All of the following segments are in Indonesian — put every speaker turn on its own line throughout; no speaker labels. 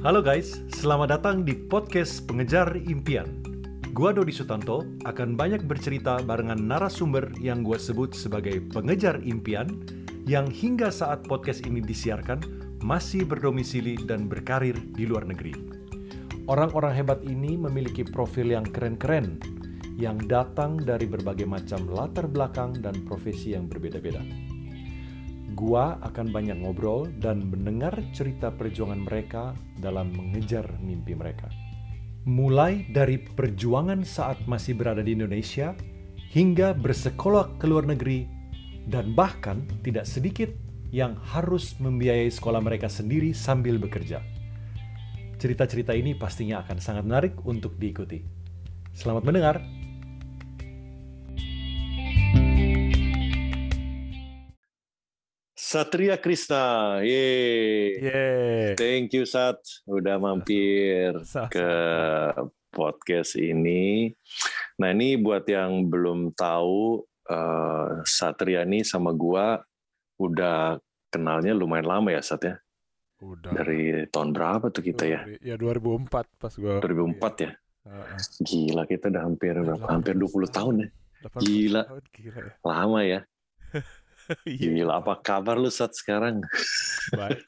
Halo guys, selamat datang di podcast Pengejar Impian. Gua Dodi Sutanto akan banyak bercerita barengan narasumber yang gua sebut sebagai pengejar impian yang hingga saat podcast ini disiarkan masih berdomisili dan berkarir di luar negeri. Orang-orang hebat ini memiliki profil yang keren-keren yang datang dari berbagai macam latar belakang dan profesi yang berbeda-beda. Gua akan banyak ngobrol dan mendengar cerita perjuangan mereka dalam mengejar mimpi mereka. Mulai dari perjuangan saat masih berada di Indonesia hingga bersekolah ke luar negeri dan bahkan tidak sedikit yang harus membiayai sekolah mereka sendiri sambil bekerja. Cerita-cerita ini pastinya akan sangat menarik untuk diikuti. Selamat mendengar. Satria Krishna, yeay.
Yeay.
Thank you Sat, udah mampir
Sama-sama.
ke podcast ini. Nah ini buat yang belum tahu, eh, Satria ini sama gua udah kenalnya lumayan lama ya Sat ya.
Udah.
Dari tahun berapa tuh kita ya?
Ya 2004 pas gua.
2004 ya.
Heeh.
Gila kita udah hampir berapa? Hampir 20 tahun ya.
18
Gila.
tahun, gila ya.
Lama ya.
Iya,
Gila apa kabar lu Sat sekarang?
baik.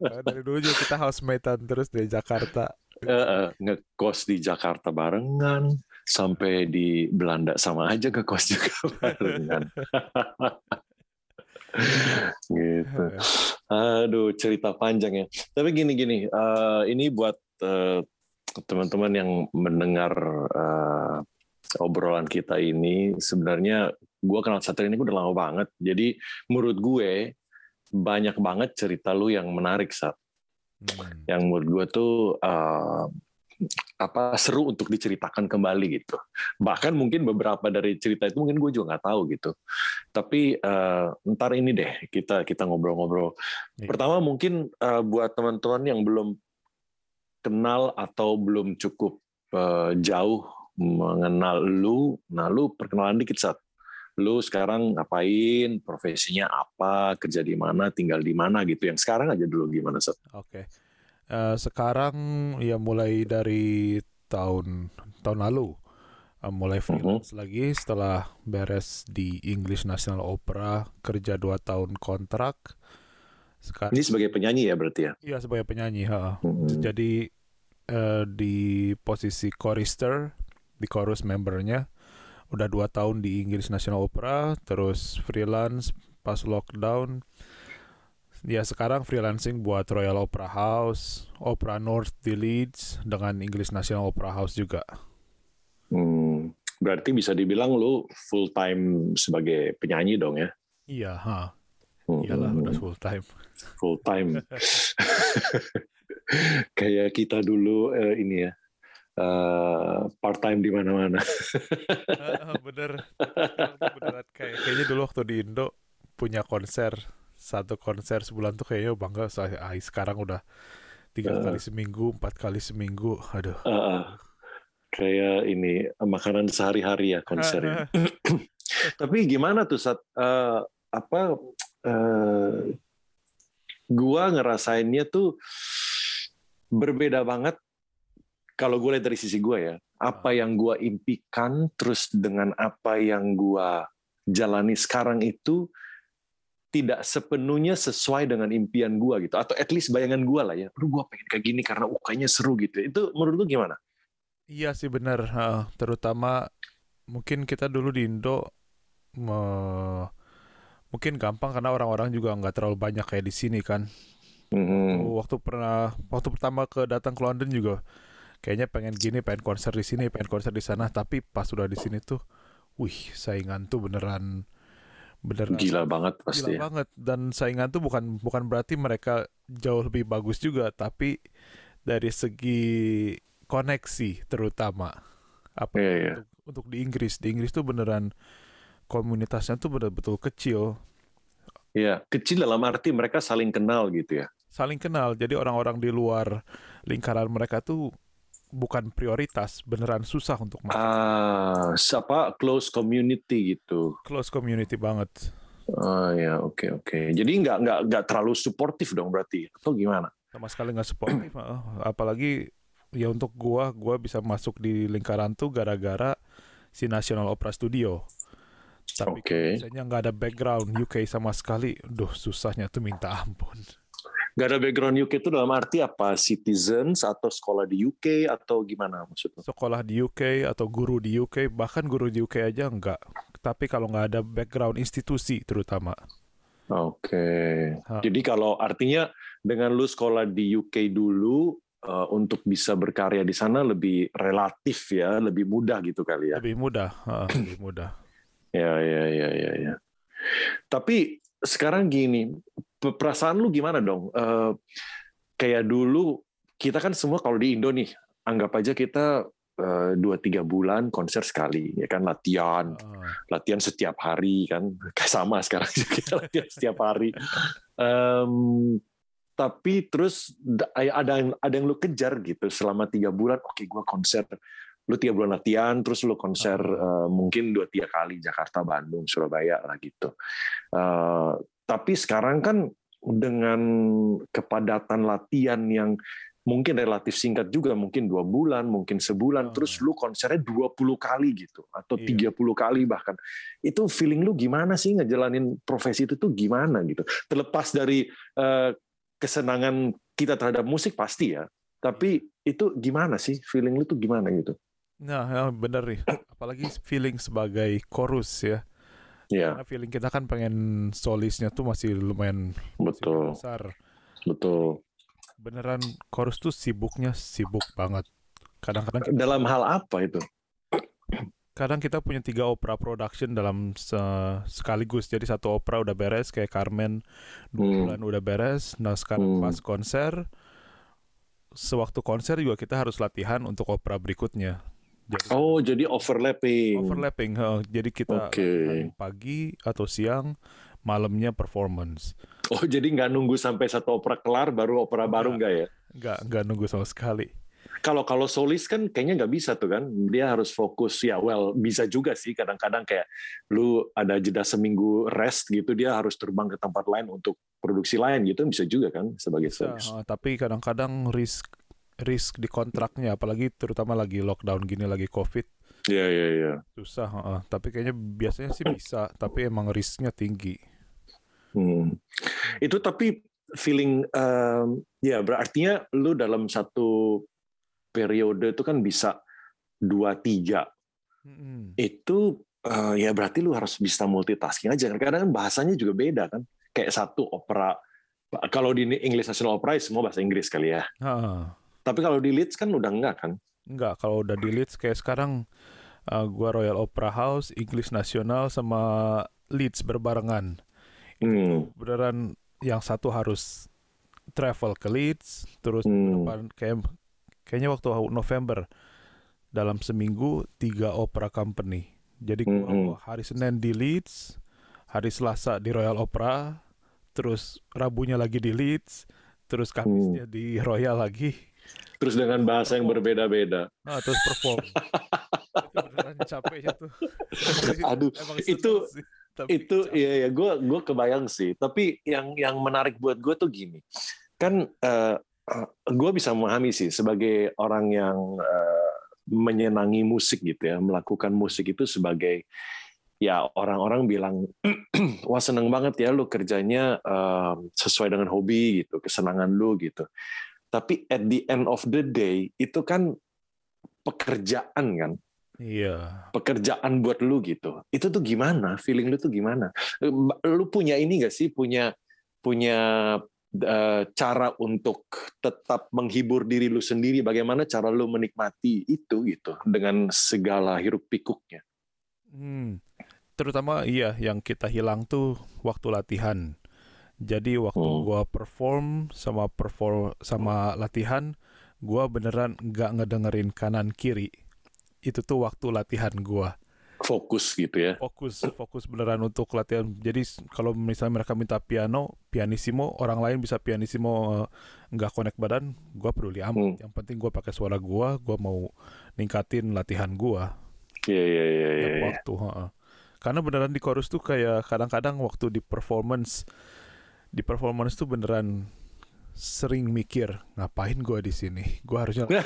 Dari dulu juga kita housematean terus dari Jakarta.
Eh, ngekos di Jakarta barengan sampai di Belanda sama aja ngekos juga barengan gitu aduh cerita panjang ya tapi gini gini eh, ini buat eh, teman-teman yang mendengar eh, obrolan kita ini sebenarnya gue kenal Satria ini udah lama banget jadi menurut gue banyak banget cerita lu yang menarik saat
Hmm.
yang menurut gue tuh uh, apa seru untuk diceritakan kembali gitu. Bahkan mungkin beberapa dari cerita itu mungkin gue juga nggak tahu gitu. Tapi uh, ntar ini deh kita kita ngobrol-ngobrol.
Iya.
Pertama mungkin uh, buat teman-teman yang belum kenal atau belum cukup uh, jauh mengenal lu, nah lu perkenalan dikit saat lu sekarang ngapain, profesinya apa, kerja di mana, tinggal di mana gitu. Yang sekarang aja dulu gimana Sat?
Oke. Eh, sekarang ya mulai dari tahun tahun lalu eh, mulai freelance lagi setelah beres di English National Opera kerja 2 tahun kontrak. Sekarang
Ini sebagai penyanyi ya berarti ya?
Iya sebagai penyanyi, ha.
Hmm.
Jadi eh, di posisi chorister, di chorus membernya, udah dua tahun di Inggris National Opera, terus freelance pas lockdown. Ya sekarang freelancing buat Royal Opera House, Opera North di Leeds, dengan Inggris National Opera House juga.
Hmm, berarti bisa dibilang lu full time sebagai penyanyi dong ya?
Iya, ha.
Hmm,
Iyalah udah full time.
full time. Kayak kita dulu eh, ini ya, part time di mana-mana.
bener. Tuh beneran kayak kayaknya dulu waktu di Indo punya konser satu konser sebulan tuh kayaknya bangga saya ah, sekarang udah tiga
Eh.
kali seminggu empat kali seminggu aduh
Eh, kayak ini makanan sehari-hari ya konser. ini. Tapi gimana tuh saat eh, apa? eh, gua ngerasainnya tuh berbeda banget. Kalau gue lihat dari sisi gue ya, apa yang gua impikan terus dengan apa yang gua jalani sekarang itu tidak sepenuhnya sesuai dengan impian gua gitu, atau at least bayangan gua lah ya. Aduh, gua pengen kayak gini karena ukanya seru gitu. Itu menurut lu gimana?
iya sih heeh. terutama mungkin kita dulu di Indo me- mungkin gampang karena orang-orang juga nggak terlalu banyak kayak di sini kan
Mhm.
waktu pernah waktu pertama ke datang ke London juga kayaknya pengen gini pengen konser di sini pengen konser di sana. Tapi pas udah di sini tuh wih saingan tuh beneran beneran
Gila banget
gila
pasti ya.
banget. Dan saingan tuh bukan bukan berarti mereka jauh lebih bagus juga. Tapi dari segi koneksi terutama. Apa
Iya, iya.
untuk untuk di Inggris. Di Inggris tuh beneran komunitasnya tuh bener-betul kecil.
Iya, kecil dalam arti mereka saling kenal gitu ya.
saling kenal. Jadi orang-orang di luar lingkaran mereka tuh bukan prioritas beneran susah untuk masuk
Ah, siapa close community gitu.
close community banget
Ah ya, oke oke. Jadi nggak nggak nggak terlalu suportif dong berarti atau gimana?
sama sekali nggak sportif uh, apalagi ya untuk gua gua bisa masuk di lingkaran tuh gara-gara si National Opera Studio tapi
Oke.
misalnya nggak ada background UK sama sekali duh susahnya tuh minta ampun
Gak ada background UK itu dalam arti apa? Citizens atau sekolah di UK atau gimana maksudnya?
sekolah di UK atau guru di UK bahkan guru di UK aja nggak tapi kalau nggak ada background institusi terutama
Oke.
Ha.
Jadi kalau artinya dengan lu sekolah di UK dulu eh, untuk bisa berkarya di sana lebih relatif ya, lebih mudah gitu kali ya.
lebih mudah uh, lebih mudah
Ya ya ya ya ya. Tapi sekarang gini, perasaan lu gimana dong? Eh, kayak dulu kita kan semua kalau di Indo nih, anggap aja kita eh, dua tiga bulan konser sekali, ya kan? Latihan,
Uh,
latihan setiap hari kan? Kayak sama sekarang juga kita latihan setiap hari. Em, tapi terus da- ada yang ada yang lu kejar gitu selama tiga bulan oke gua konser. Lu tiga bulan latihan terus lu konser eh, mungkin dua tiga kali Jakarta Bandung Surabaya lah gitu. Eh, tapi sekarang kan dengan kepadatan latihan yang mungkin relatif singkat juga mungkin dua bulan mungkin sebulan
Ah.
terus lu konsernya 20 kali gitu atau
Iya.
30 kali bahkan. Itu feeling lu gimana sih ngejalanin profesi itu tuh gimana gitu? Terlepas dari eh, kesenangan kita terhadap musik pasti ya tapi itu gimana sih? Feeling lu tuh gimana gitu?
Nah ya bener nih. Apalagi feeling sebagai chorus ya
ya
karena feeling kita kan pengen solisnya tuh masih lumayan masih
betul.
besar.
Betul.
Beneran chorus tuh sibuknya sibuk banget. Kadang-kadang
dalam hal apa itu?
Kadang kita punya tiga opera production dalam se- sekaligus. Jadi satu opera udah beres kayak Carmen dua
Hmm.
bulan udah beres. Nah sekarang
Hmm.
pas konser sewaktu konser juga kita harus latihan untuk opera berikutnya jadi
oh jadi overlapping.
Overlapping heeh. jadi kita latihan pagi atau siang malamnya performance.
Oh jadi nggak nunggu sampai satu opera kelar baru opera baru nggak ya?
Nggak nggak nunggu sama sekali.
Kalau kalau solis kan kayaknya nggak bisa tuh kan. Dia harus fokus. Ya well bisa juga sih. Kadang-kadang kayak lu ada jeda seminggu rest gitu dia harus terbang ke tempat lain untuk produksi lain gitu. Bisa juga kan sebagai solis.
tapi kadang-kadang risk risk di kontraknya apalagi terutama lagi lockdown gini lagi covid
Iya iya iya
susah heeh. tapi kayaknya biasanya sih bisa tapi emang risknya tinggi
Hmm. itu tapi feeling em, ya berartinya lu dalam satu periode itu kan bisa dua tiga
Mm-mm.
itu eh, ya berarti lu harus bisa multitasking aja karena kan bahasanya juga beda kan kayak satu opera kalau di English National Opera ya semua bahasa Inggris kali ya
Heeh.
Tapi kalau di Leeds kan udah enggak kan
Enggak, kalau udah di Leeds kayak sekarang uh, gua Royal Opera House, English National sama Leeds berbarengan.
hmm.
Beneran yang satu harus travel ke Leeds, terus
Hmm.
depan kayak kayaknya waktu November dalam seminggu tiga opera company. Jadi gua
Hmm.
hari Senin di Leeds, hari Selasa di Royal Opera, terus Rabunya lagi di Leeds, terus Kamisnya
Hmm.
di Royal lagi.
Terus dengan bahasa yang berbeda-beda
Ah, terus perform. itu beneran capeknya tuh.
Aduh,
Emang
itu-
sih, tapi
itu
capek.
iya ya gue gue kebayang sih tapi yang yang menarik buat gue tuh gini kan gue bisa memahami sih sebagai orang yang eh, menyenangi musik gitu ya melakukan musik itu sebagai ya orang-orang bilang wah seneng banget ya lu kerjanya eh, sesuai dengan hobi gitu kesenangan lu gitu tapi at the end of the day itu kan pekerjaan kan
Iya.
pekerjaan buat lu gitu. Itu tuh gimana? Feeling lu tuh gimana? Lu punya ini gak sih? Punya punya eh, cara untuk tetap menghibur diri lu sendiri? Bagaimana cara lu menikmati itu gitu dengan segala hiruk pikuknya?
Hmm. Terutama iya yang kita hilang tuh waktu latihan. Jadi waktu
Hmm.
gua perform sama perform sama latihan, gua beneran nggak ngedengerin kanan kiri. Itu tuh waktu latihan gua.
Fokus gitu ya?
fokus fokus beneran untuk latihan jadi kalau misalnya mereka minta piano pianissimo orang lain bisa pianissimo eh, nggak connect badan gua peduli amat
Hmm.
yang penting gua pakai suara gua gua mau ningkatin latihan gua
Iya iya iya. iya, iya.
waktu heeh. karena beneran di chorus tuh kayak kadang-kadang waktu di performance di performance tuh beneran sering mikir ngapain gue di sini gue harusnya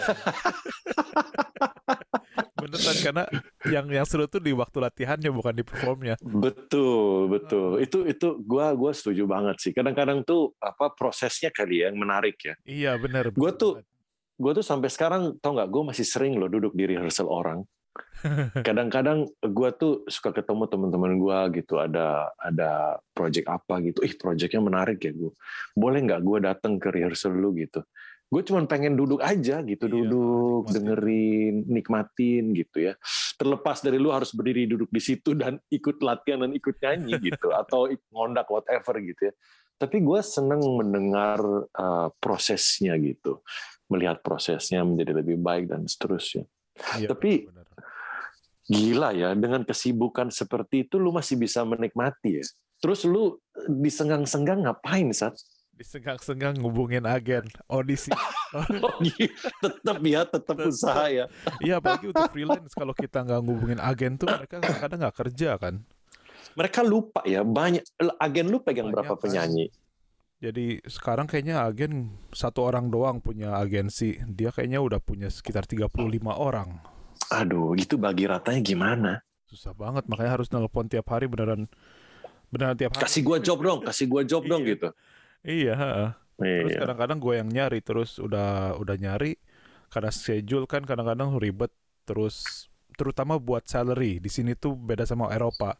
beneran karena yang yang seru tuh di waktu latihannya bukan di performnya
Betul, betul. Itu itu gua gua setuju banget sih. Kadang-kadang tuh apa prosesnya kali ya yang menarik ya.
iya bener
Gua
bener
tuh. Gue tuh sampai sekarang tau nggak, gue masih sering loh duduk di rehearsal orang. Kadang-kadang gue tuh suka ketemu teman-teman gue gitu, ada ada project apa gitu. Ih projectnya menarik ya gue. Boleh nggak gue datang ke rehearsal lu gitu? Gue cuma pengen duduk aja gitu,
Iya,
duduk,
nikmatin.
dengerin, nikmatin gitu ya. Terlepas dari lu harus berdiri duduk di situ dan ikut latihan dan ikut nyanyi gitu, atau ngondak whatever gitu ya. Tapi gue seneng mendengar uh, prosesnya gitu, melihat prosesnya menjadi lebih baik dan seterusnya.
Iya,
tapi-
bener.
Gila ya, dengan kesibukan seperti itu lu masih bisa menikmati ya. Terus lu disenggang-senggang ngapain saat?
disenggang-senggang ngubungin agen audisi
Oh, tetap ya, tetap usaha ya.
iya apalagi untuk freelance kalau kita nggak ngubungin agen tuh mereka kadang nggak kerja kan
Mereka lupa ya, banyak agen lu pegang
Banyak,
berapa
kan?
penyanyi?
Jadi sekarang kayaknya agen satu orang doang punya agensi. Dia kayaknya udah punya sekitar 35 orang.
Aduh, itu bagi ratanya gimana?
Susah banget makanya harus nelpon tiap hari beneran beneran tiap hari.
Kasih gua job dong, kasih gua job dong
Iya.
gitu.
Iya, heeh. Terus
Iya.
kadang-kadang gue yang nyari terus udah udah nyari karena schedule kan kadang-kadang ribet terus terutama buat salary di sini tuh beda sama Eropa.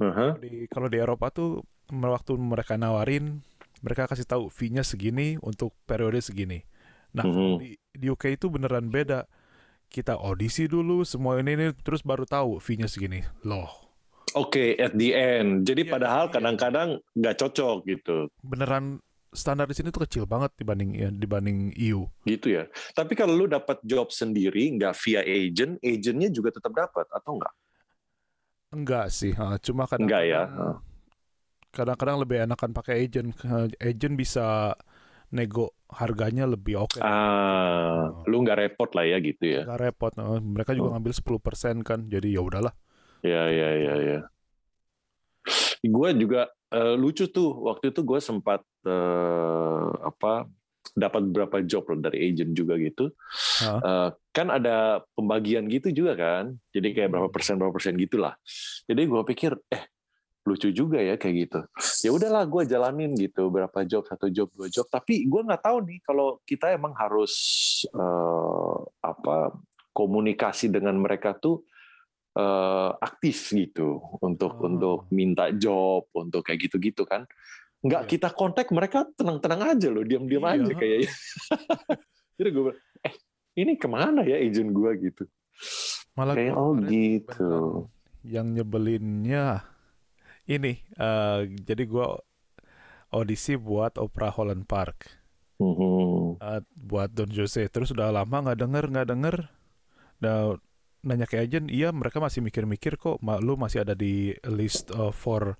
Aha.
Di kalau di Eropa tuh waktu mereka nawarin mereka kasih tahu fee-nya segini untuk periode segini. Nah,
Mhm.
di, di UK itu beneran beda. Kita audisi dulu semua ini, ini terus baru tahu fee-nya segini. Loh,
Oke, at the end. Jadi
Iya,
padahal
iya.
kadang-kadang nggak cocok gitu.
beneran standar di sini tuh kecil banget dibanding ya, dibanding EU.
Gitu ya. Tapi kalau lu dapat job sendiri, nggak via agent, agentnya juga tetap dapat atau nggak?
Enggak sih, cuma kadang
Enggak ya.
kadang-kadang lebih enakan pakai agent. Agent bisa nego harganya lebih oke.
Ah, lu nggak repot lah ya gitu ya.
Nggak repot. Eh, Mereka juga
Oh.
ngambil 10% kan. Jadi ya udahlah.
Ya, ya, ya, ya. Gue juga eh, lucu tuh waktu itu gue sempat eh, apa dapat beberapa job loh dari agent juga gitu. Eh, kan ada pembagian gitu juga kan. Jadi kayak berapa persen berapa persen gitulah. Jadi gue pikir eh lucu juga ya kayak gitu. Ya udahlah gue jalanin gitu berapa job satu job dua job. Tapi gue nggak tahu nih kalau kita emang harus eh, apa komunikasi dengan mereka tuh eh, aktif gitu untuk
Oh.
untuk minta job untuk kayak gitu-gitu kan. Nggak
Iya.
kita kontak mereka tenang-tenang aja loh, diam-diam
Iya.
aja kayaknya. Jadi gue bilang, eh ini ke mana ya agent gue gitu.
Malah
Kayak oh gitu.
yang nyebelinnya ini eh, jadi gua audisi buat Opera Holland Park. Eh, buat Don Jose. Terus udah lama nggak denger nggak denger. Nah, nanya ke agent iya mereka masih mikir-mikir kok. Ma- lu masih ada di list eh, for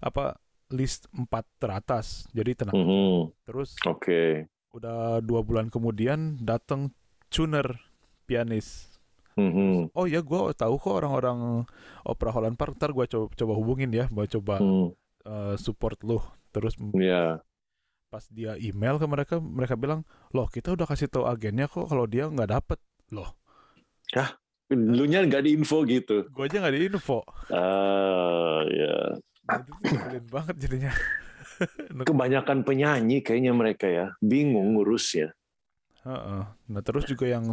apa list 4 teratas. Jadi tenang.
Mhm.
terus
Oke.
udah dua bulan kemudian datang tuner pianis
Mhm.
Oh ya, gue tahu kok orang-orang Opera Holland Park. Ntar gue coba, coba hubungin ya, mau coba
Mhm.
eh, support lu. Terus
Ya.
pas dia email ke mereka, mereka bilang, loh kita udah kasih tahu agennya kok kalau dia nggak dapet. Loh,
Lu nya nggak diinfo gitu.
gue aja nggak diinfo.
Ah, ya.
Tuh nyebelin banget jadinya.
Kebanyakan penyanyi kayaknya mereka ya bingung ngurusnya.
Heeh. Nah terus juga yang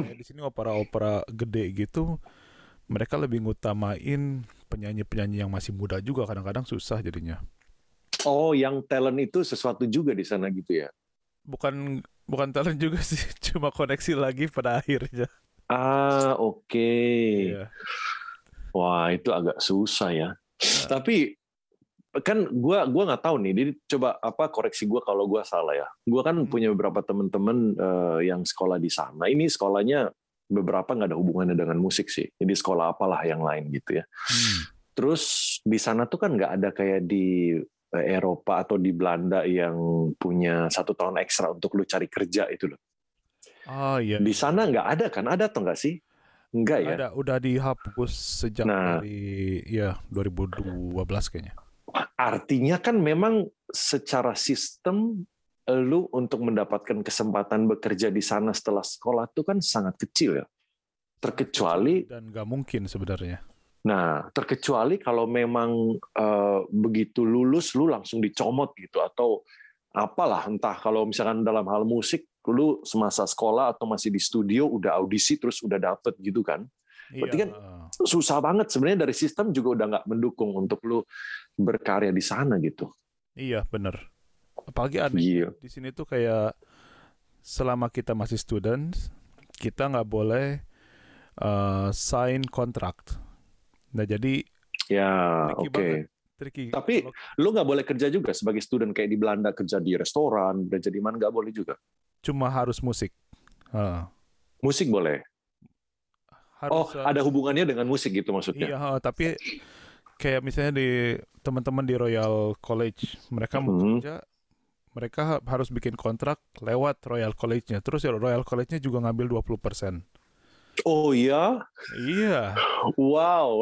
kayak di sini opera-opera gede gitu, mereka lebih ngutamain penyanyi-penyanyi yang masih muda juga. Kadang-kadang susah jadinya.
Oh, yang talent itu sesuatu juga di sana gitu ya.
Bukan bukan talent juga sih, cuma koneksi lagi pada akhirnya.
Ah, oke.
Iya.
Wah, itu agak susah ya. Tapi kan gua gua nggak tahu nih. Jadi coba apa koreksi gua kalau gua salah ya. Gua kan
Hmm.
punya beberapa teman-teman eh, yang sekolah di sana. Ini sekolahnya beberapa nggak ada hubungannya dengan musik sih. Jadi sekolah apalah yang lain gitu ya.
Hmm.
Terus di sana tuh kan nggak ada kayak di eh, Eropa atau di Belanda yang punya satu tahun ekstra untuk lu cari kerja itu loh.
Oh iya.
Di sana nggak ada kan? Ada atau nggak sih? Nggak ya.
Ada, udah dihapus sejak
Nah.
dari ya 2012 kayaknya.
Artinya kan memang secara sistem lu untuk mendapatkan kesempatan bekerja di sana setelah sekolah itu kan sangat kecil ya. Terkecuali
dan nggak mungkin sebenarnya.
Nah, terkecuali kalau memang uh, begitu lulus lu langsung dicomot gitu atau apalah entah kalau misalkan dalam hal musik lu semasa sekolah atau masih di studio udah audisi terus udah dapet gitu kan. Berarti kan
Iya.
Susah banget sebenarnya dari sistem juga udah nggak mendukung untuk lu berkarya di sana gitu.
Iya, bener. Apalagi aneh
Iya.
di sini tuh kayak selama kita masih student, kita nggak boleh uh, sign kontrak. Nah, jadi
Ya, oke.
banget. tricky.
Tapi- Lu nggak boleh kerja juga sebagai student kayak di Belanda kerja di restoran, kerja di mana nggak boleh juga.
cuma harus musik. Uh,
Musik boleh.
Harus,
Oh, ada hubungannya dengan musik gitu maksudnya.
Iya, tapi kayak misalnya di teman-teman di Royal College, mereka mau
Mhm.
kerja, mereka ha- harus bikin kontrak lewat Royal College-nya. Terus ya Royal College-nya juga ngambil 20%.
Oh iya,
Iya,
wow.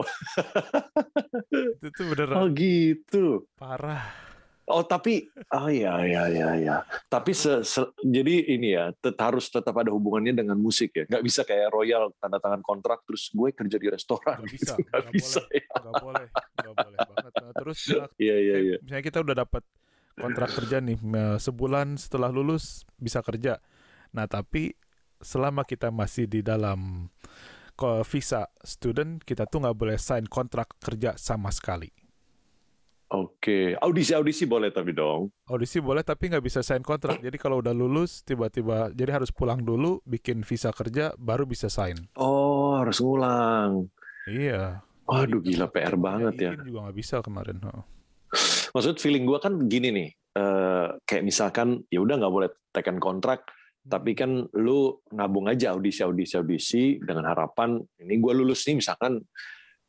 itu tuh beneran
Oh gitu.
parah.
Oh tapi, oh ya ya ya ya. Tapi se, se- jadi ini ya, tet- harus tetap ada hubungannya dengan musik ya. Nggak bisa kayak Royal tanda tangan kontrak terus gue kerja di restoran. Gitu.
bisa,
Nggak
nggak
bisa. ya.
Nggak boleh, nggak boleh banget. Nah, terus
iya
kayak
iya.
misalnya kita udah dapat kontrak kerja nih eh, sebulan setelah lulus bisa kerja. Nah tapi selama kita masih di dalam visa student kita tuh nggak boleh sign kontrak kerja sama sekali.
Oke, audisi audisi boleh tapi dong.
Audisi boleh tapi nggak bisa sign kontrak. Jadi kalau udah lulus tiba-tiba jadi harus pulang dulu bikin visa kerja baru bisa sign.
Oh harus ngulang.
Iya.
Waduh gila PR banget ya.
Juga nggak bisa kemarin.
Maksud feeling gue kan gini nih, eh, kayak misalkan ya udah nggak boleh tekan kontrak, tapi kan lu nabung aja audisi audisi audisi dengan harapan ini gue lulus nih misalkan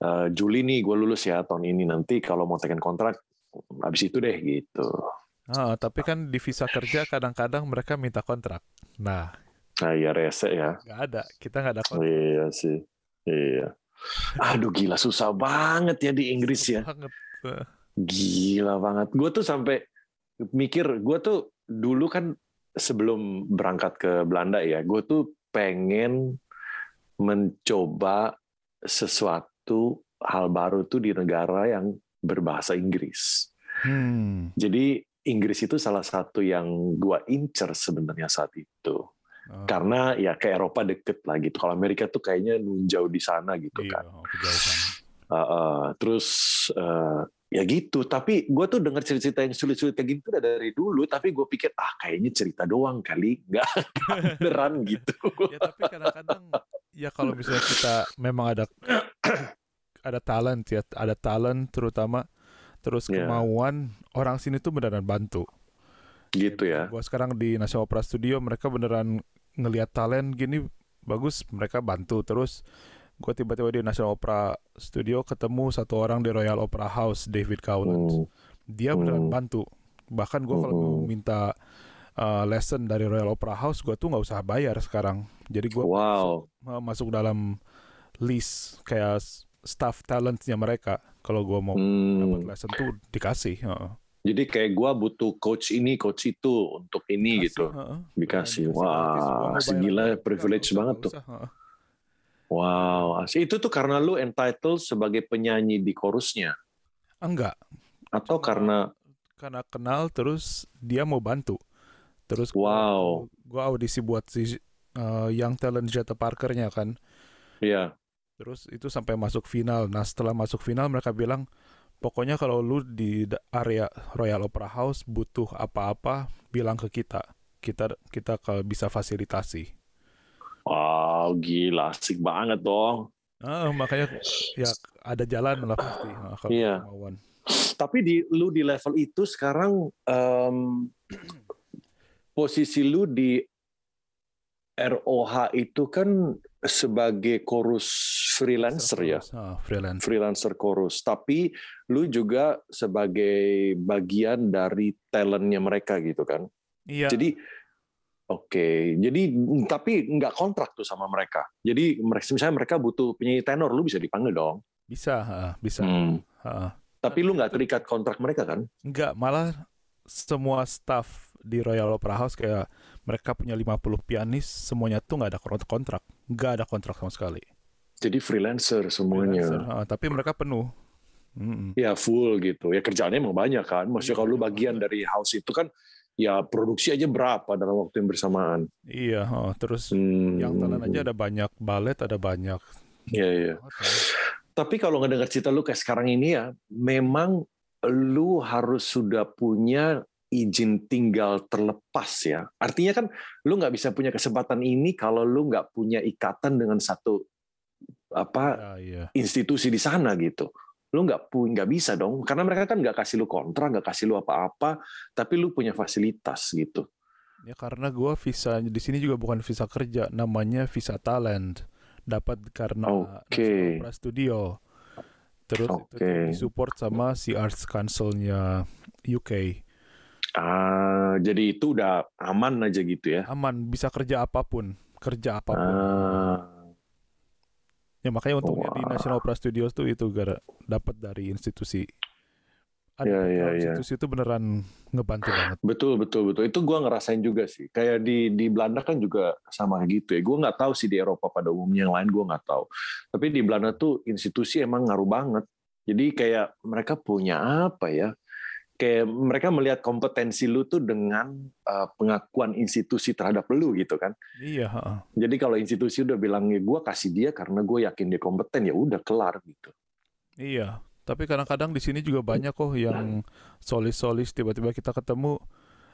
eh, Juli nih gue lulus ya tahun ini nanti kalau mau tekan kontrak habis itu deh gitu.
Ah, tapi kan di visa kerja kadang-kadang mereka minta kontrak. Nah,
Nah ya rese ya.
nggak ada. Kita nggak ada kontrak.
Iya sih. Iya. Aduh gila susah banget ya di Inggris ya.
Banget.
Gila banget. Gue tuh sampai mikir, gue tuh dulu kan sebelum berangkat ke Belanda ya, gue tuh pengen mencoba sesuatu hal baru tuh di negara yang berbahasa Inggris.
Hmm.
Jadi Inggris itu salah satu yang gue incer sebenarnya saat itu.
Oh,
Karena ya ke Eropa deket lah gitu. Kalau Amerika tuh kayaknya nunjau di sana gitu
iya,
kan. Uh, uh, terus uh, ya gitu tapi gue tuh dengar cerita-cerita yang sulit-sulit kayak gitu udah dari dulu tapi gue pikir ah kayaknya cerita doang kali nggak beneran gitu
Ya tapi kadang-kadang ya kalau misalnya kita memang ada ada talent ya, ada talent terutama terus
Iya.
kemauan orang sini tuh beneran bantu.
gitu ya
Gua sekarang di National Opera Studio mereka beneran ngelihat talent gini bagus mereka bantu terus gue tiba-tiba di National Opera Studio ketemu satu orang di Royal Opera House David Cowland
Hmm,
dia beneran
Hmm.
bantu bahkan gue kalau mau
Hmm.
minta uh, lesson dari Royal Opera House gue tuh nggak usah bayar sekarang. Jadi gue
wow.
masuk dalam list kayak staff talentnya mereka. Kalau gue mau dapat
Hmm,
lesson tuh dikasih heeh.
jadi kayak gue butuh coach ini coach itu untuk ini
Dikasih,
gitu.
heeh.
dikasih.
mau
wah segila privilege banget tuh.
heeh.
wow itu tuh karena lu entitled sebagai penyanyi di chorusnya?
Enggak.
Atau
Cuma-
karena
karena kenal terus dia mau bantu terus
Wow.
gue audisi buat si uh, Young Talent Jetta Parkernya kan.
Ya
terus itu sampai masuk final. Nah setelah masuk final mereka bilang pokoknya kalau lu di area Royal Opera House butuh apa-apa bilang ke kita. Kita kita ke- bisa fasilitasi.
Wow gila. Asik banget dong.
Ah makanya ya ada jalan lah pasti. Ah, kalau
Iya.
kemauan.
Tapi di lu di level itu sekarang em, posisi lu di ROH itu kan sebagai chorus freelancer ya,
ah, freelance
freelancer chorus. Tapi lu juga sebagai bagian dari talentnya mereka gitu kan.
iya
Jadi Oke, jadi tapi nggak kontrak tuh sama mereka. Jadi mereka misalnya mereka butuh penyanyi tenor, lu bisa dipanggil dong.
bisa bisa
Hmm. Tapi lu nggak terikat kontrak mereka kan?
Enggak, malah semua staff di Royal Opera House kayak mereka punya 50 pianis semuanya tuh nggak ada kont- kontrak nggak ada kontrak sama sekali
Jadi freelancer semuanya.
Freelancer, ah, tapi mereka penuh Mm-mm.
Ya full gitu. Ya kerjaannya emang banyak kan. Maksudnya
Iya,
kalau lu
banyak
bagian dari house itu kan ya produksi aja berapa dalam waktu yang bersamaan.
iya ah, terus
Hmm.
yang talent aja ada banyak balet ada banyak
Iya, iya. Tapi kalau ngedengar cerita lu kayak sekarang ini ya, memang lu harus sudah punya izin tinggal terlepas ya. Artinya kan lu nggak bisa punya kesempatan ini kalau lu nggak punya ikatan dengan satu apa
Ya, iya
institusi di sana gitu. Lu nggak nggak bisa dong, karena mereka kan nggak kasih lu kontrak, nggak kasih lu apa-apa, tapi lu punya fasilitas gitu.
Ya karena gua visa di sini juga bukan visa kerja, namanya visa talent. Dapat karena Opera Studio. Terus itu tuh
Oke.
disupport sama si Arts Council-nya UK.
Ah, jadi itu udah aman aja gitu ya.
Aman, bisa kerja apa pun, kerja apa pun.
Ah,
Ya makanya untungnya di
Wah.
National Opera Studios tuh itu gara dapat dari institusi. Ada
Ya, ya,
background
ya.
institusi itu beneran ngebantu banget.
betul betul betul. Itu gua ngerasain juga sih. Kayak di di Belanda kan juga sama gitu ya. Gua nggak tahu sih di Eropa pada umumnya yang lain gua nggak tahu. Tapi di Belanda tuh institusi emang ngaruh banget. Jadi kayak mereka punya apa ya? Kayak mereka melihat kompetensi lu tuh dengan uh, pengakuan institusi terhadap lu gitu kan.
Iya.
Jadi kalau institusi udah bilang ya gue kasih dia karena gue yakin dia kompeten ya udah kelar gitu.
Iya, tapi kadang-kadang di sini juga banyak kok yang solis-solis tiba-tiba kita ketemu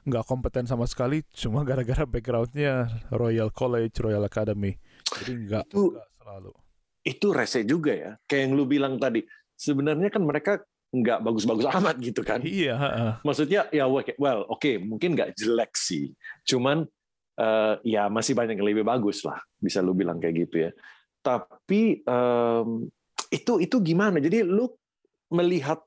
nggak kompeten sama sekali, cuma gara-gara backgroundnya Royal College, Royal Academy. Jadi nggak selalu.
Itu rese juga ya. Kayak yang lu bilang tadi. Sebenarnya kan mereka nggak bagus-bagus amat gitu kan.
Iya.
Maksudnya ya well oke mungkin nggak jelek sih. Cuman eh, ya masih banyak yang lebih bagus lah. Bisa lu bilang kayak gitu ya. Tapi em, itu itu gimana? Jadi lu melihat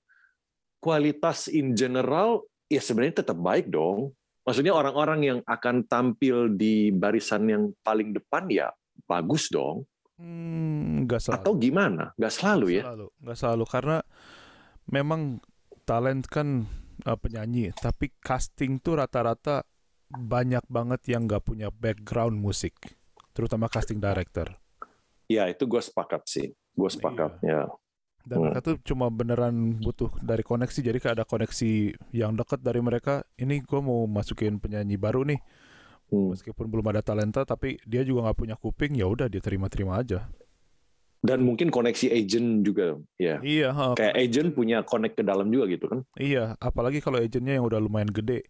kualitas in general ya sebenarnya tetap baik dong. Maksudnya orang-orang yang akan tampil di barisan yang paling depan ya bagus dong.
Hmm, nggak selalu.
Atau gimana? Nggak selalu ya?
Selalu, nggak selalu karena memang talent kan uh, penyanyi, tapi casting tuh rata-rata banyak banget yang nggak punya background musik, terutama casting director.
Ya itu gue sepakat sih. Gue sepakat ya.
Dan
Hmm.
mereka tuh cuma beneran butuh dari koneksi, jadi kayak ada koneksi yang dekat dari mereka. Ini gue mau masukin penyanyi baru nih,
Hmm.
meskipun belum ada talenta, tapi dia juga nggak punya kuping, ya udah dia terima-terima aja.
Dan mungkin koneksi agent juga ya.
Iya, ha,
Kayak agent punya connect ke dalam juga gitu kan.
Iya, apalagi kalau agentnya yang udah lumayan gede.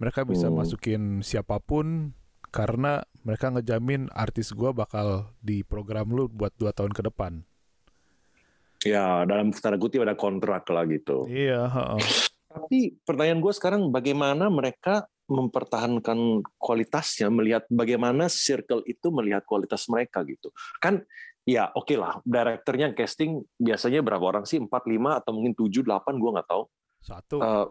Mereka bisa
Hmm.
masukin siapa pun karena mereka ngejamin artis gua bakal di program lu buat dua tahun ke depan.
Ya dalam tanda kutip ada kontrak lah gitu.
Iya, heeh.
Tapi pertanyaan gue sekarang bagaimana mereka mempertahankan kualitasnya, melihat bagaimana circle itu melihat kualitas mereka gitu. Kan ya oke lah, direkturnya casting biasanya berapa orang sih? 4, 5 atau mungkin 7, 8 gue nggak tau.
Satu.
Eh,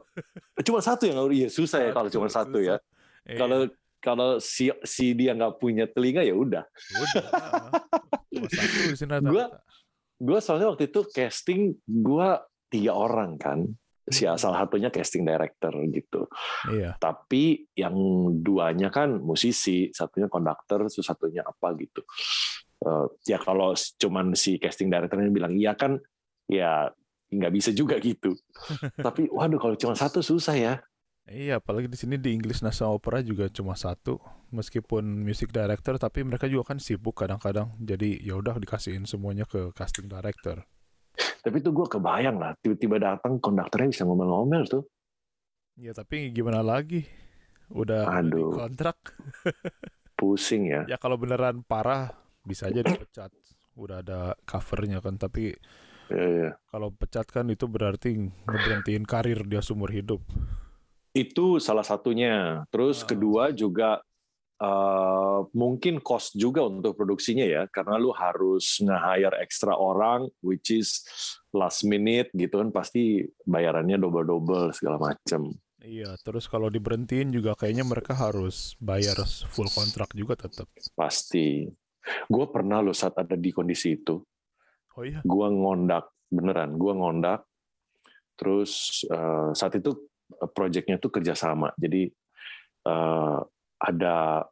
cuma satu yang iya susah ya kalau cuma satu ya.
Iya,
Kalau kalau si si dia nggak punya telinga ya udah.
rata-rata.
Gua- Gue soalnya waktu itu casting gue tiga orang kan. Si
Hmm.
salah satunya casting director gitu.
Iya.
Tapi yang duanya kan musisi, satunya konduktor, satunya apa gitu. Eh, ya kalau cuman si casting directornya bilang iya kan, ya nggak bisa juga gitu. Tapi waduh kalau cuma satu susah ya.
Iya, apalagi di sini di English National Opera juga cuma satu, meskipun music director, tapi mereka juga kan sibuk kadang-kadang. Jadi ya udah dikasihin semuanya ke casting director.
Tapi itu gue kebayang lah, tiba-tiba datang konduktornya bisa ngomel-ngomel tuh.
Ya tapi gimana lagi? Udah
Aduh.
kontrak.
Pusing ya.
Ya kalau beneran parah bisa aja dipecat. Udah ada covernya kan. Tapi
Ya, ya.
kalau pecat kan itu berarti ngeberhentiin karir dia seumur hidup.
Itu salah satunya. Terus
Ah.
kedua juga eh, mungkin cost juga untuk produksinya ya, karena lu harus nge-hire ekstra orang, which is last minute gitu kan, pasti bayarannya double-double segala macam.
Iya, terus kalau diberhentiin juga kayaknya mereka harus bayar full kontrak juga tetap.
Pasti. Gue pernah lo saat ada di kondisi itu,
Oh iya.
gue ngondak beneran, gue ngondak. Terus eh, saat itu eh, proyeknya tuh kerjasama, jadi eh, ada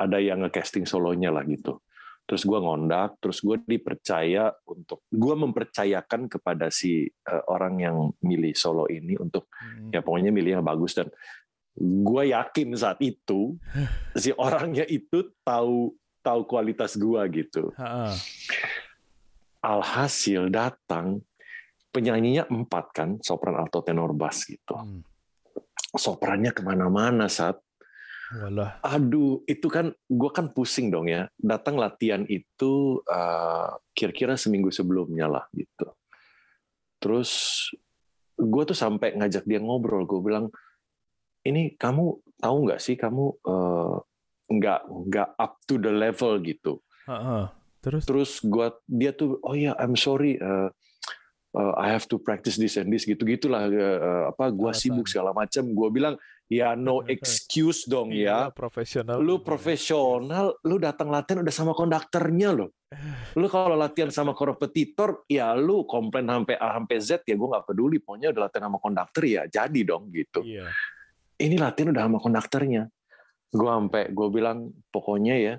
ada yang nge-casting solonya lah gitu. Terus gue ngondak, terus gue dipercaya untuk gue mempercayakan kepada si eh, orang yang milih solo ini untuk
Hmm.
ya pokoknya milih yang bagus dan gue yakin saat itu si orangnya itu tahu tahu kualitas gue gitu.
Ha-ha.
Alhasil datang penyanyinya empat kan, sopran, alto, tenor, bass gitu.
Hmm.
Soprannya ke mana-mana saat
Walah.
Aduh, itu kan gue kan pusing dong ya. Datang latihan itu eh, kira-kira seminggu sebelumnya lah gitu. Terus gue tuh sampai ngajak dia ngobrol. Gue bilang, ini kamu tahu nggak sih kamu eh, nggak nggak up to the level gitu.
Ha-ha. Terus
Terus gua dia tuh, oh ya, I'm sorry. eh, eh, I have to practice this and this gitu gitulah. eh, apa? Gua
Alasan.
sibuk segala macam. Gua bilang, ya no excuse dong ya
Iya, profesional.
lu profesional, lu datang latihan udah sama konduktornya lo. Lu kalau latihan sama korepetitor, ya lu komplain sampai A sampai Z ya gue nggak peduli. Pokoknya udah latihan sama konduktor ya jadi dong gitu.
Iya.
Ini latihan udah sama konduktornya. Gue sampai gue bilang pokoknya ya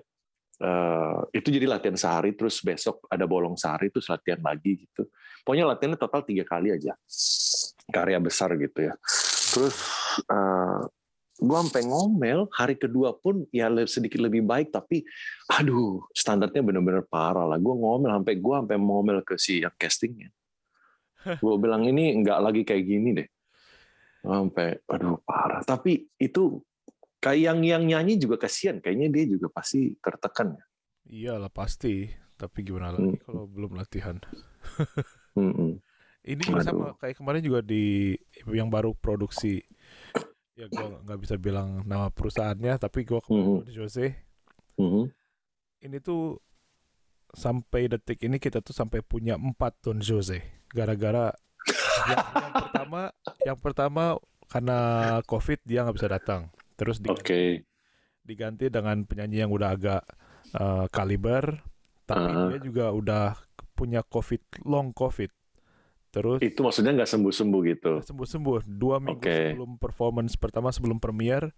eh, itu jadi latihan sehari terus besok ada bolong sehari terus latihan lagi gitu. Pokoknya latihannya total tiga kali aja. Karya besar gitu ya. Terus eh, gue sampai ngomel hari kedua pun ya sedikit lebih baik tapi aduh standarnya bener-bener parah lah gue ngomel sampai gue sampai ngomel ke si yang castingnya gue bilang ini nggak lagi kayak gini deh sampai aduh parah tapi itu kayak yang yang nyanyi juga kasihan kayaknya dia juga pasti tertekan ya
Iyalah pasti. Tapi gimana lagi
Hmm.
kalau belum latihan? Ini juga sama kayak kemarin juga di yang baru produksi. Ya gua nggak bisa bilang nama perusahaannya, tapi gua
Mhm.
kemarin Jose.
Mhm.
Ini tuh sampai detik ini kita tuh sampai punya empat Don Jose. Gara-gara yang, yang pertama, yang pertama karena COVID dia nggak bisa datang. Terus di-
oke.
diganti dengan penyanyi yang udah agak uh, kaliber, tapi
Ah.
dia juga udah punya COVID, long COVID. Terus
itu maksudnya nggak sembuh-sembuh gitu?
Sembuh-sembuh. Dua minggu
Oke.
sebelum performance pertama sebelum premiere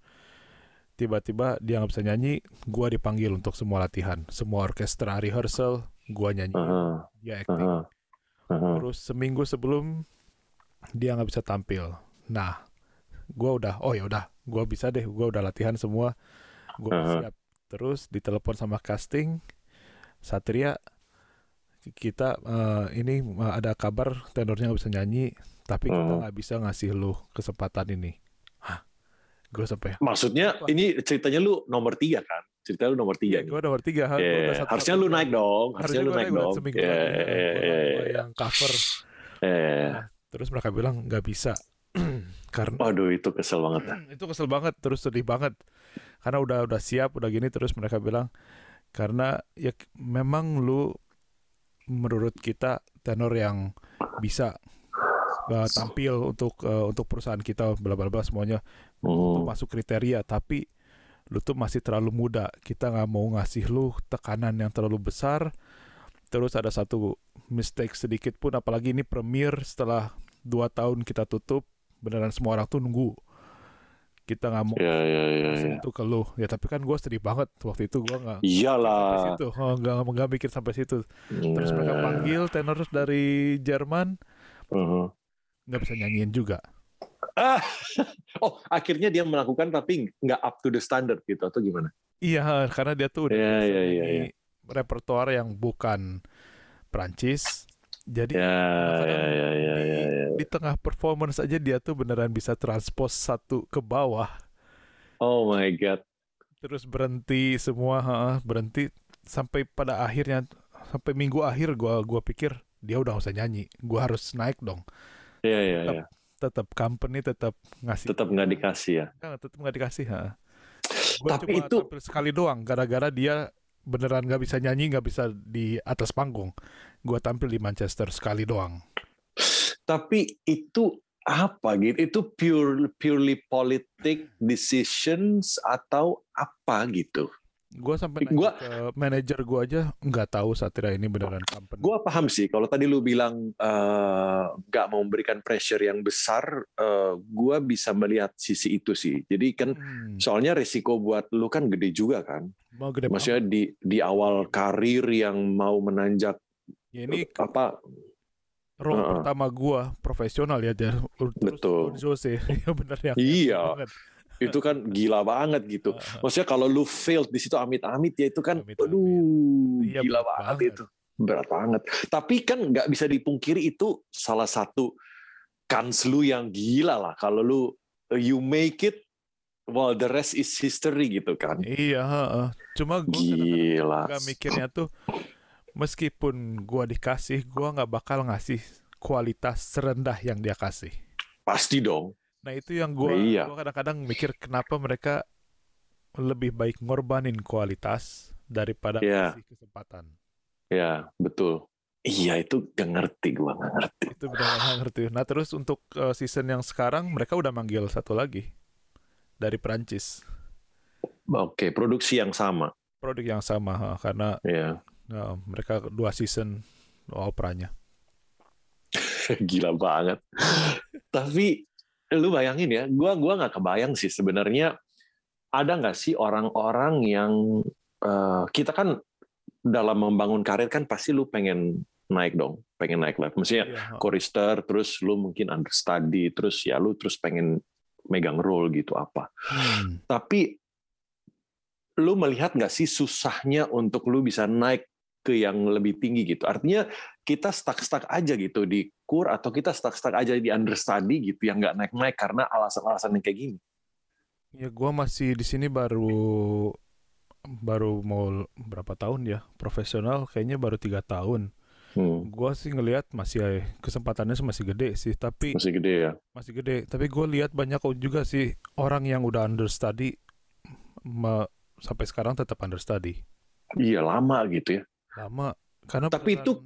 tiba-tiba dia nggak bisa nyanyi gua dipanggil untuk semua latihan. Semua orkestra rehearsal gua nyanyi.
Aha,
dia acting.
Aha, aha.
terus seminggu sebelum dia nggak bisa tampil. Nah gua udah oh ya udah gua bisa deh gua udah latihan semua gua
Aha.
siap terus ditelepon sama casting Satria kita eh, ini eh, ada kabar tenornya nggak bisa nyanyi tapi kita
Mhm.
nggak bisa ngasih lu kesempatan ini Hah? gue sampai
maksudnya
Apa?
ini ceritanya lu nomor tiga kan cerita lu nomor tiga
Iya, gue nomor tiga. udah satu-
harusnya lu naik dong harusnya, lu naik dong
seminggu
Ya,
lagi,
ya,
gua-
ya,
gua
ya.
yang cover.
Eh,
Nah, terus mereka bilang nggak bisa karena
waduh itu kesel banget
itu kesel banget terus sedih banget. Karena udah udah siap udah gini terus mereka bilang karena ya memang lu menurut kita tenor yang bisa uh, tampil untuk uh, untuk perusahaan kita bla bla bla semuanya lu masuk kriteria. Tapi lu tuh masih terlalu muda. Kita nggak mau ngasih lu tekanan yang terlalu besar. Terus ada satu mistake sedikit pun apalagi ini premier setelah dua tahun kita tutup beneran semua orang tuh nunggu. Kita nggak mau
ya ya
kasih
ya
itu ke lu ya tapi kan gue sedih banget waktu itu gue nggak sampai
iyalah
situ. Oh, nggak nggak mikir sampai situ. Terus mereka
Nah,
panggil tenor dari Jerman.
Mhm.
nggak bisa nyanyiin juga.
Ah. Oh akhirnya dia melakukan tapi nggak up to the standard gitu atau gimana?
Iya karena dia tuh udah
Iya,
biasa
iya, iya,
nyanyi repertoar yang bukan Prancis jadi
ya ya ya ya
di,
ya, ya.
di tengah performance aja dia tuh beneran bisa transpose satu ke bawah.
Oh my god.
Terus berhenti semua ha, berhenti sampai pada akhirnya sampai minggu akhir gua gua pikir dia udah usah nyanyi gua harus naik dong.
Ya ya
Tetap
ya
tetap company tetap ngasih
tetap nggak dikasih ya?
Nggak, tetap nggak dikasih ha. Gua
Tapi
cuma
itu-
tampil sekali doang gara-gara dia beneran nggak bisa nyanyi nggak bisa di atas panggung gua tampil di Manchester sekali doang
tapi itu apa gitu itu pure purely politic decisions atau apa gitu
Gua sampai
Gua-
ke manajer gua aja nggak tahu Satria ini beneran company.
Gue paham sih. Kalau tadi lu bilang eh, nggak mau memberikan pressure yang besar, gue bisa melihat sisi itu sih. Jadi kan
Hmm,
soalnya resiko buat lu kan gede juga kan.
mau gede
Maksudnya di di awal karir yang mau menanjak.
Ya, ini
apa?
role
Heeh.
pertama gua profesional ya. Terus
Betul.
Jose, ya bener ya.
Iya.
Banget.
Itu kan gila banget gitu. Maksudnya kalau lu failed di situ amit-amit ya itu kan,
Amit-amit.
aduh,
Iya,
gila banget,
banget.
itu, berat banget. Tapi kan nggak bisa dipungkiri itu salah satu kans lu yang gila lah. Kalau lu you make it, well the rest is history gitu kan.
Iya, heeh. Cuma gua
Gila.
nggak mikirnya tuh meskipun gua dikasih, gua nggak bakal ngasih kualitas serendah yang dia kasih.
Pasti dong.
Nah itu yang gua,
Iya.
gua kadang-kadang mikir kenapa mereka lebih baik ngorbanin kualitas daripada
Iya.
kasih kesempatan.
Ya betul. Iya itu gak ngerti gua nggak ngerti.
Itu benar nggak ngerti. Nah terus untuk uh, season yang sekarang mereka udah manggil satu lagi dari Perancis.
Oke produksi yang sama.
Produk yang sama karena
Ya
uh, mereka dua season operanya.
gila banget. Tapi lu bayangin ya, gua gua nggak kebayang sih sebenarnya ada nggak sih orang-orang yang eh, kita kan dalam membangun karir kan pasti lu pengen naik dong, pengen naik level. Maksudnya
ha.
chorister, terus lu mungkin understudy, terus ya lu terus pengen megang role gitu apa.
Hmm.
Tapi lu melihat nggak sih susahnya untuk lu bisa naik ke yang lebih tinggi gitu. Artinya kita stuck-stuck aja gitu di kur atau kita stuck-stuck aja di understudy gitu yang nggak naik-naik karena alasan-alasan yang kayak gini.
Ya gua masih di sini baru baru mau berapa tahun ya profesional kayaknya baru tiga tahun.
Hmm,
Gua sih ngelihat masih kesempatannya sih masih gede sih tapi
masih gede ya.
masih gede. Tapi gue lihat banyak kok juga sih orang yang udah understudy me- sampai sekarang tetap understudy
Iya lama gitu ya.
Lama karena
Tapi itu-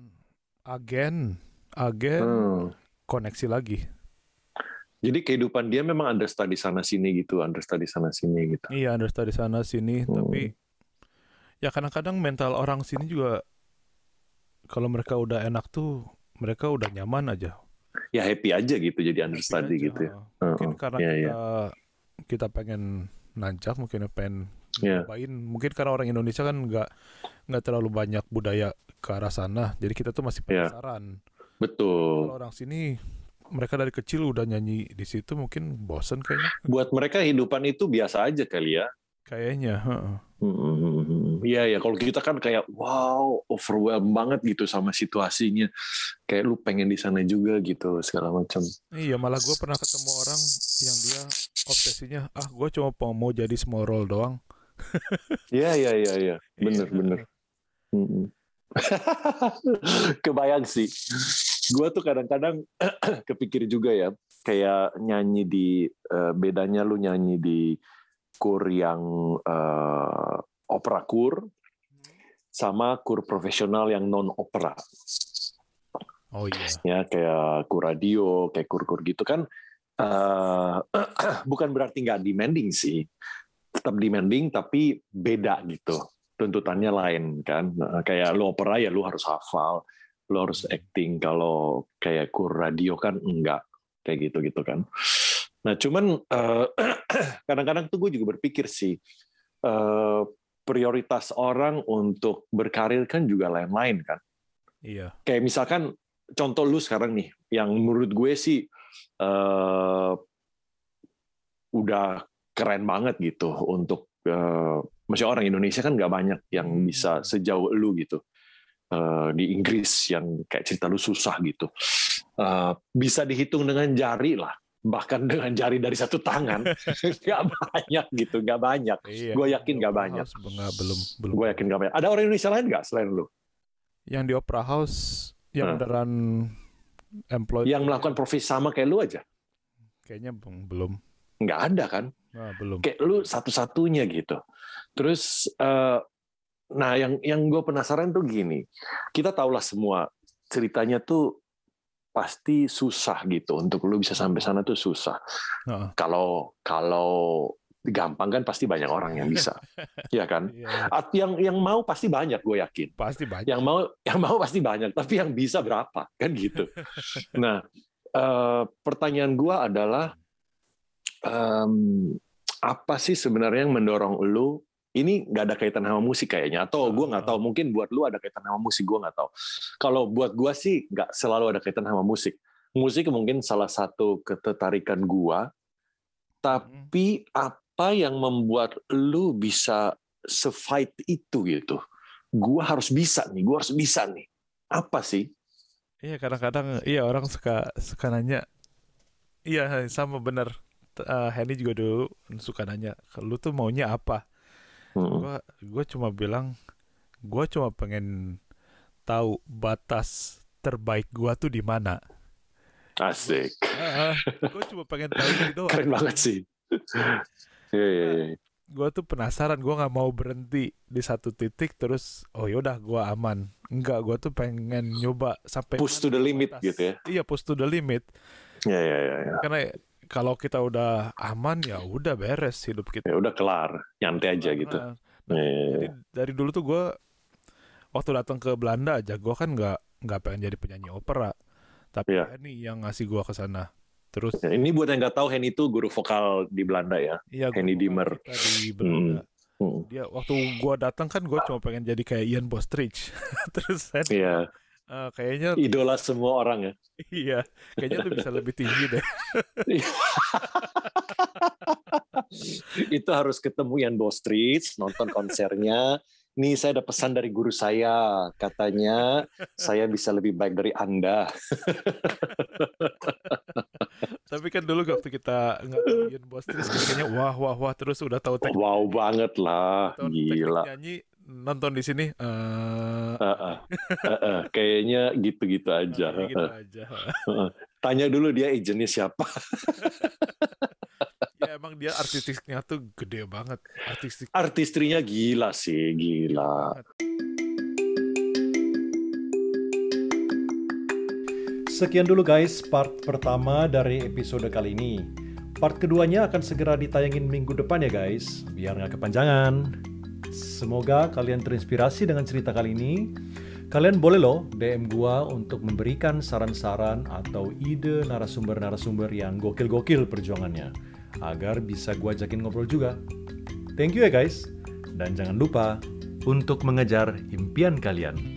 agen agen
Hmm.
koneksi lagi.
Jadi kehidupan dia memang understudy sana sini gitu, understudy sana sini gitu.
Iya understudy sana sini
Hmm.
tapi ya kadang-kadang mental orang sini juga kalau mereka udah enak tuh mereka udah nyaman aja.
Ya happy aja gitu jadi
Happy
understudy
aja,
gitu ya.
Mungkin karena
Iya,
kita
iya.
kita pengen nanjak, mungkin pengen
Iya.
cobain. Mungkin karena orang Indonesia kan nggak nggak terlalu banyak budaya ke arah sana, jadi kita tuh masih
Iya.
penasaran.
Betul.
Kalau orang sini mereka dari kecil udah nyanyi di situ mungkin bosen kayaknya.
Buat mereka kehidupan itu biasa aja kali ya.
Kayaknya, heeh.
Hmm, Iya ya, kalau kita kan kayak wow, overwhelmed banget gitu sama situasinya. Kayak lu pengen di sana juga gitu segala macam.
Iya, malah gue pernah ketemu orang yang dia obsesinya, ah gue cuma mau jadi small role doang.
Iya iya iya iya, bener
Iya.
bener. Mm-mm. Kebayang sih. Gua tuh kadang-kadang kepikir juga ya, kayak nyanyi di eh, bedanya lu nyanyi di kur yang eh, opera kur sama kur profesional yang non opera.
Oh iya,
ya kayak kur radio kayak kur-kur gitu kan eh bukan berarti nggak demanding sih tetap demanding tapi beda gitu. Tuntutannya lain kan. Nah, kayak lu opera ya lu harus hafal lu harus acting. Kalau kayak kur radio kan enggak kayak gitu gitu kan. Nah cuman eh, kadang-kadang tuh gue juga berpikir sih eh, prioritas orang untuk berkarir kan juga lain-lain kan.
Iya.
kayak misalkan contoh lu sekarang nih yang menurut gue sih eh udah keren banget gitu untuk eh maksudnya orang Indonesia kan nggak banyak yang
Hmm.
bisa sejauh lu gitu Eh, di Inggris yang kayak cerita lu susah gitu Eh, bisa dihitung dengan jari lah bahkan dengan jari dari satu tangan nggak banyak gitu nggak banyak
iya.
Gua yakin nggak banyak.
Belum, belum.
gue yakin nggak banyak ada orang Indonesia lain nggak selain lu
Yang di Opera House yang
Nah.
beneran employed
yang melakukan profesi sama kayak lu aja
kayaknya belum.
nggak ada kan
Nah, belum.
kayak lu satu-satunya gitu. Terus, eh, nah yang yang gue penasaran tuh gini, kita tahulah semua ceritanya tuh pasti susah gitu untuk lu bisa sampai sana tuh susah.
Heeh.
Kalau kalau gampang kan pasti banyak orang yang bisa, ya kan? At- Yang yang mau pasti banyak, gue yakin.
pasti banyak.
Yang mau yang mau pasti banyak, tapi yang bisa berapa kan gitu. Nah, eh, pertanyaan gue adalah em, apa sih sebenarnya yang mendorong lu? Ini nggak ada kaitan sama musik kayaknya, atau gue nggak tahu. Mungkin buat lu ada kaitan sama musik, gue nggak tahu. Kalau buat gue sih nggak selalu ada kaitan sama musik. Musik mungkin salah satu ketertarikan gue, tapi apa yang membuat lu bisa se-fight itu gitu? Gua harus bisa nih, gua harus bisa nih. Apa sih?
Iya kadang-kadang iya orang suka suka nanya. Iya sama bener. Eh, Henny juga dulu suka nanya, lu tuh maunya apa?
Hmm.
Gua gua cuma bilang, gua cuma pengen tahu batas terbaik gua tuh di mana.
Asik.
Ah, gua cuma pengen tahu itu doang.
Keren banget sih. Iya, iya, iya.
Gua tuh penasaran, gua nggak mau berhenti di satu titik terus, oh yaudah gua aman. Enggak, gua tuh pengen nyoba sampai
Push to the limit
batas.
gitu ya.
Iya, push to the limit.
Iya, iya, iya. iya.
Karena kalau kita udah aman ya udah beres hidup kita.
Ya udah kelar, nyantai aja gitu.
Nah,
Iya, iya, iya.
Jadi dari dulu tuh gue waktu datang ke Belanda aja gue kan nggak nggak pengen jadi penyanyi opera, tapi
Iya.
ini yang ngasih gue ke sana. Terus
Ya, Ini buat yang nggak tahu, Hen itu guru vokal di Belanda ya.
iya
Henny Dimmer.
di Belanda.
Hmm.
Dia waktu gue datang kan gue cuma pengen jadi kayak Ian Bostrich. Terus kan
Iya,
eh, kayaknya
idola semua orang ya.
iya kayaknya tuh bisa lebih tinggi deh.
itu harus ketemu Ian Bostridge, nonton konsernya. Nih saya ada pesan dari guru saya, katanya saya bisa lebih baik dari Anda.
Tapi kan dulu waktu kita nggak Ian Bostrich kayaknya wah wah wah terus udah tahu teknik
Wow banget lah, gila.
nyanyi nonton di sini eh
Heeh. Heeh, Kayaknya gitu-gitu aja.
kayak gitu
Heeh.
aja.
Tanya dulu dia agentnya siapa.
ya emang dia artistiknya tuh gede banget artistik
Artistrinya gila sih, gila.
Sekian dulu guys part pertama dari episode kali ini. Part keduanya akan segera ditayangin minggu depan ya guys, biar nggak kepanjangan. Semoga kalian terinspirasi dengan cerita kali ini. Kalian boleh loh DM gua untuk memberikan saran-saran atau ide narasumber-narasumber yang gokil-gokil perjuangannya agar bisa gua ajakin ngobrol juga. Thank you ya guys. Dan jangan lupa untuk mengejar impian kalian.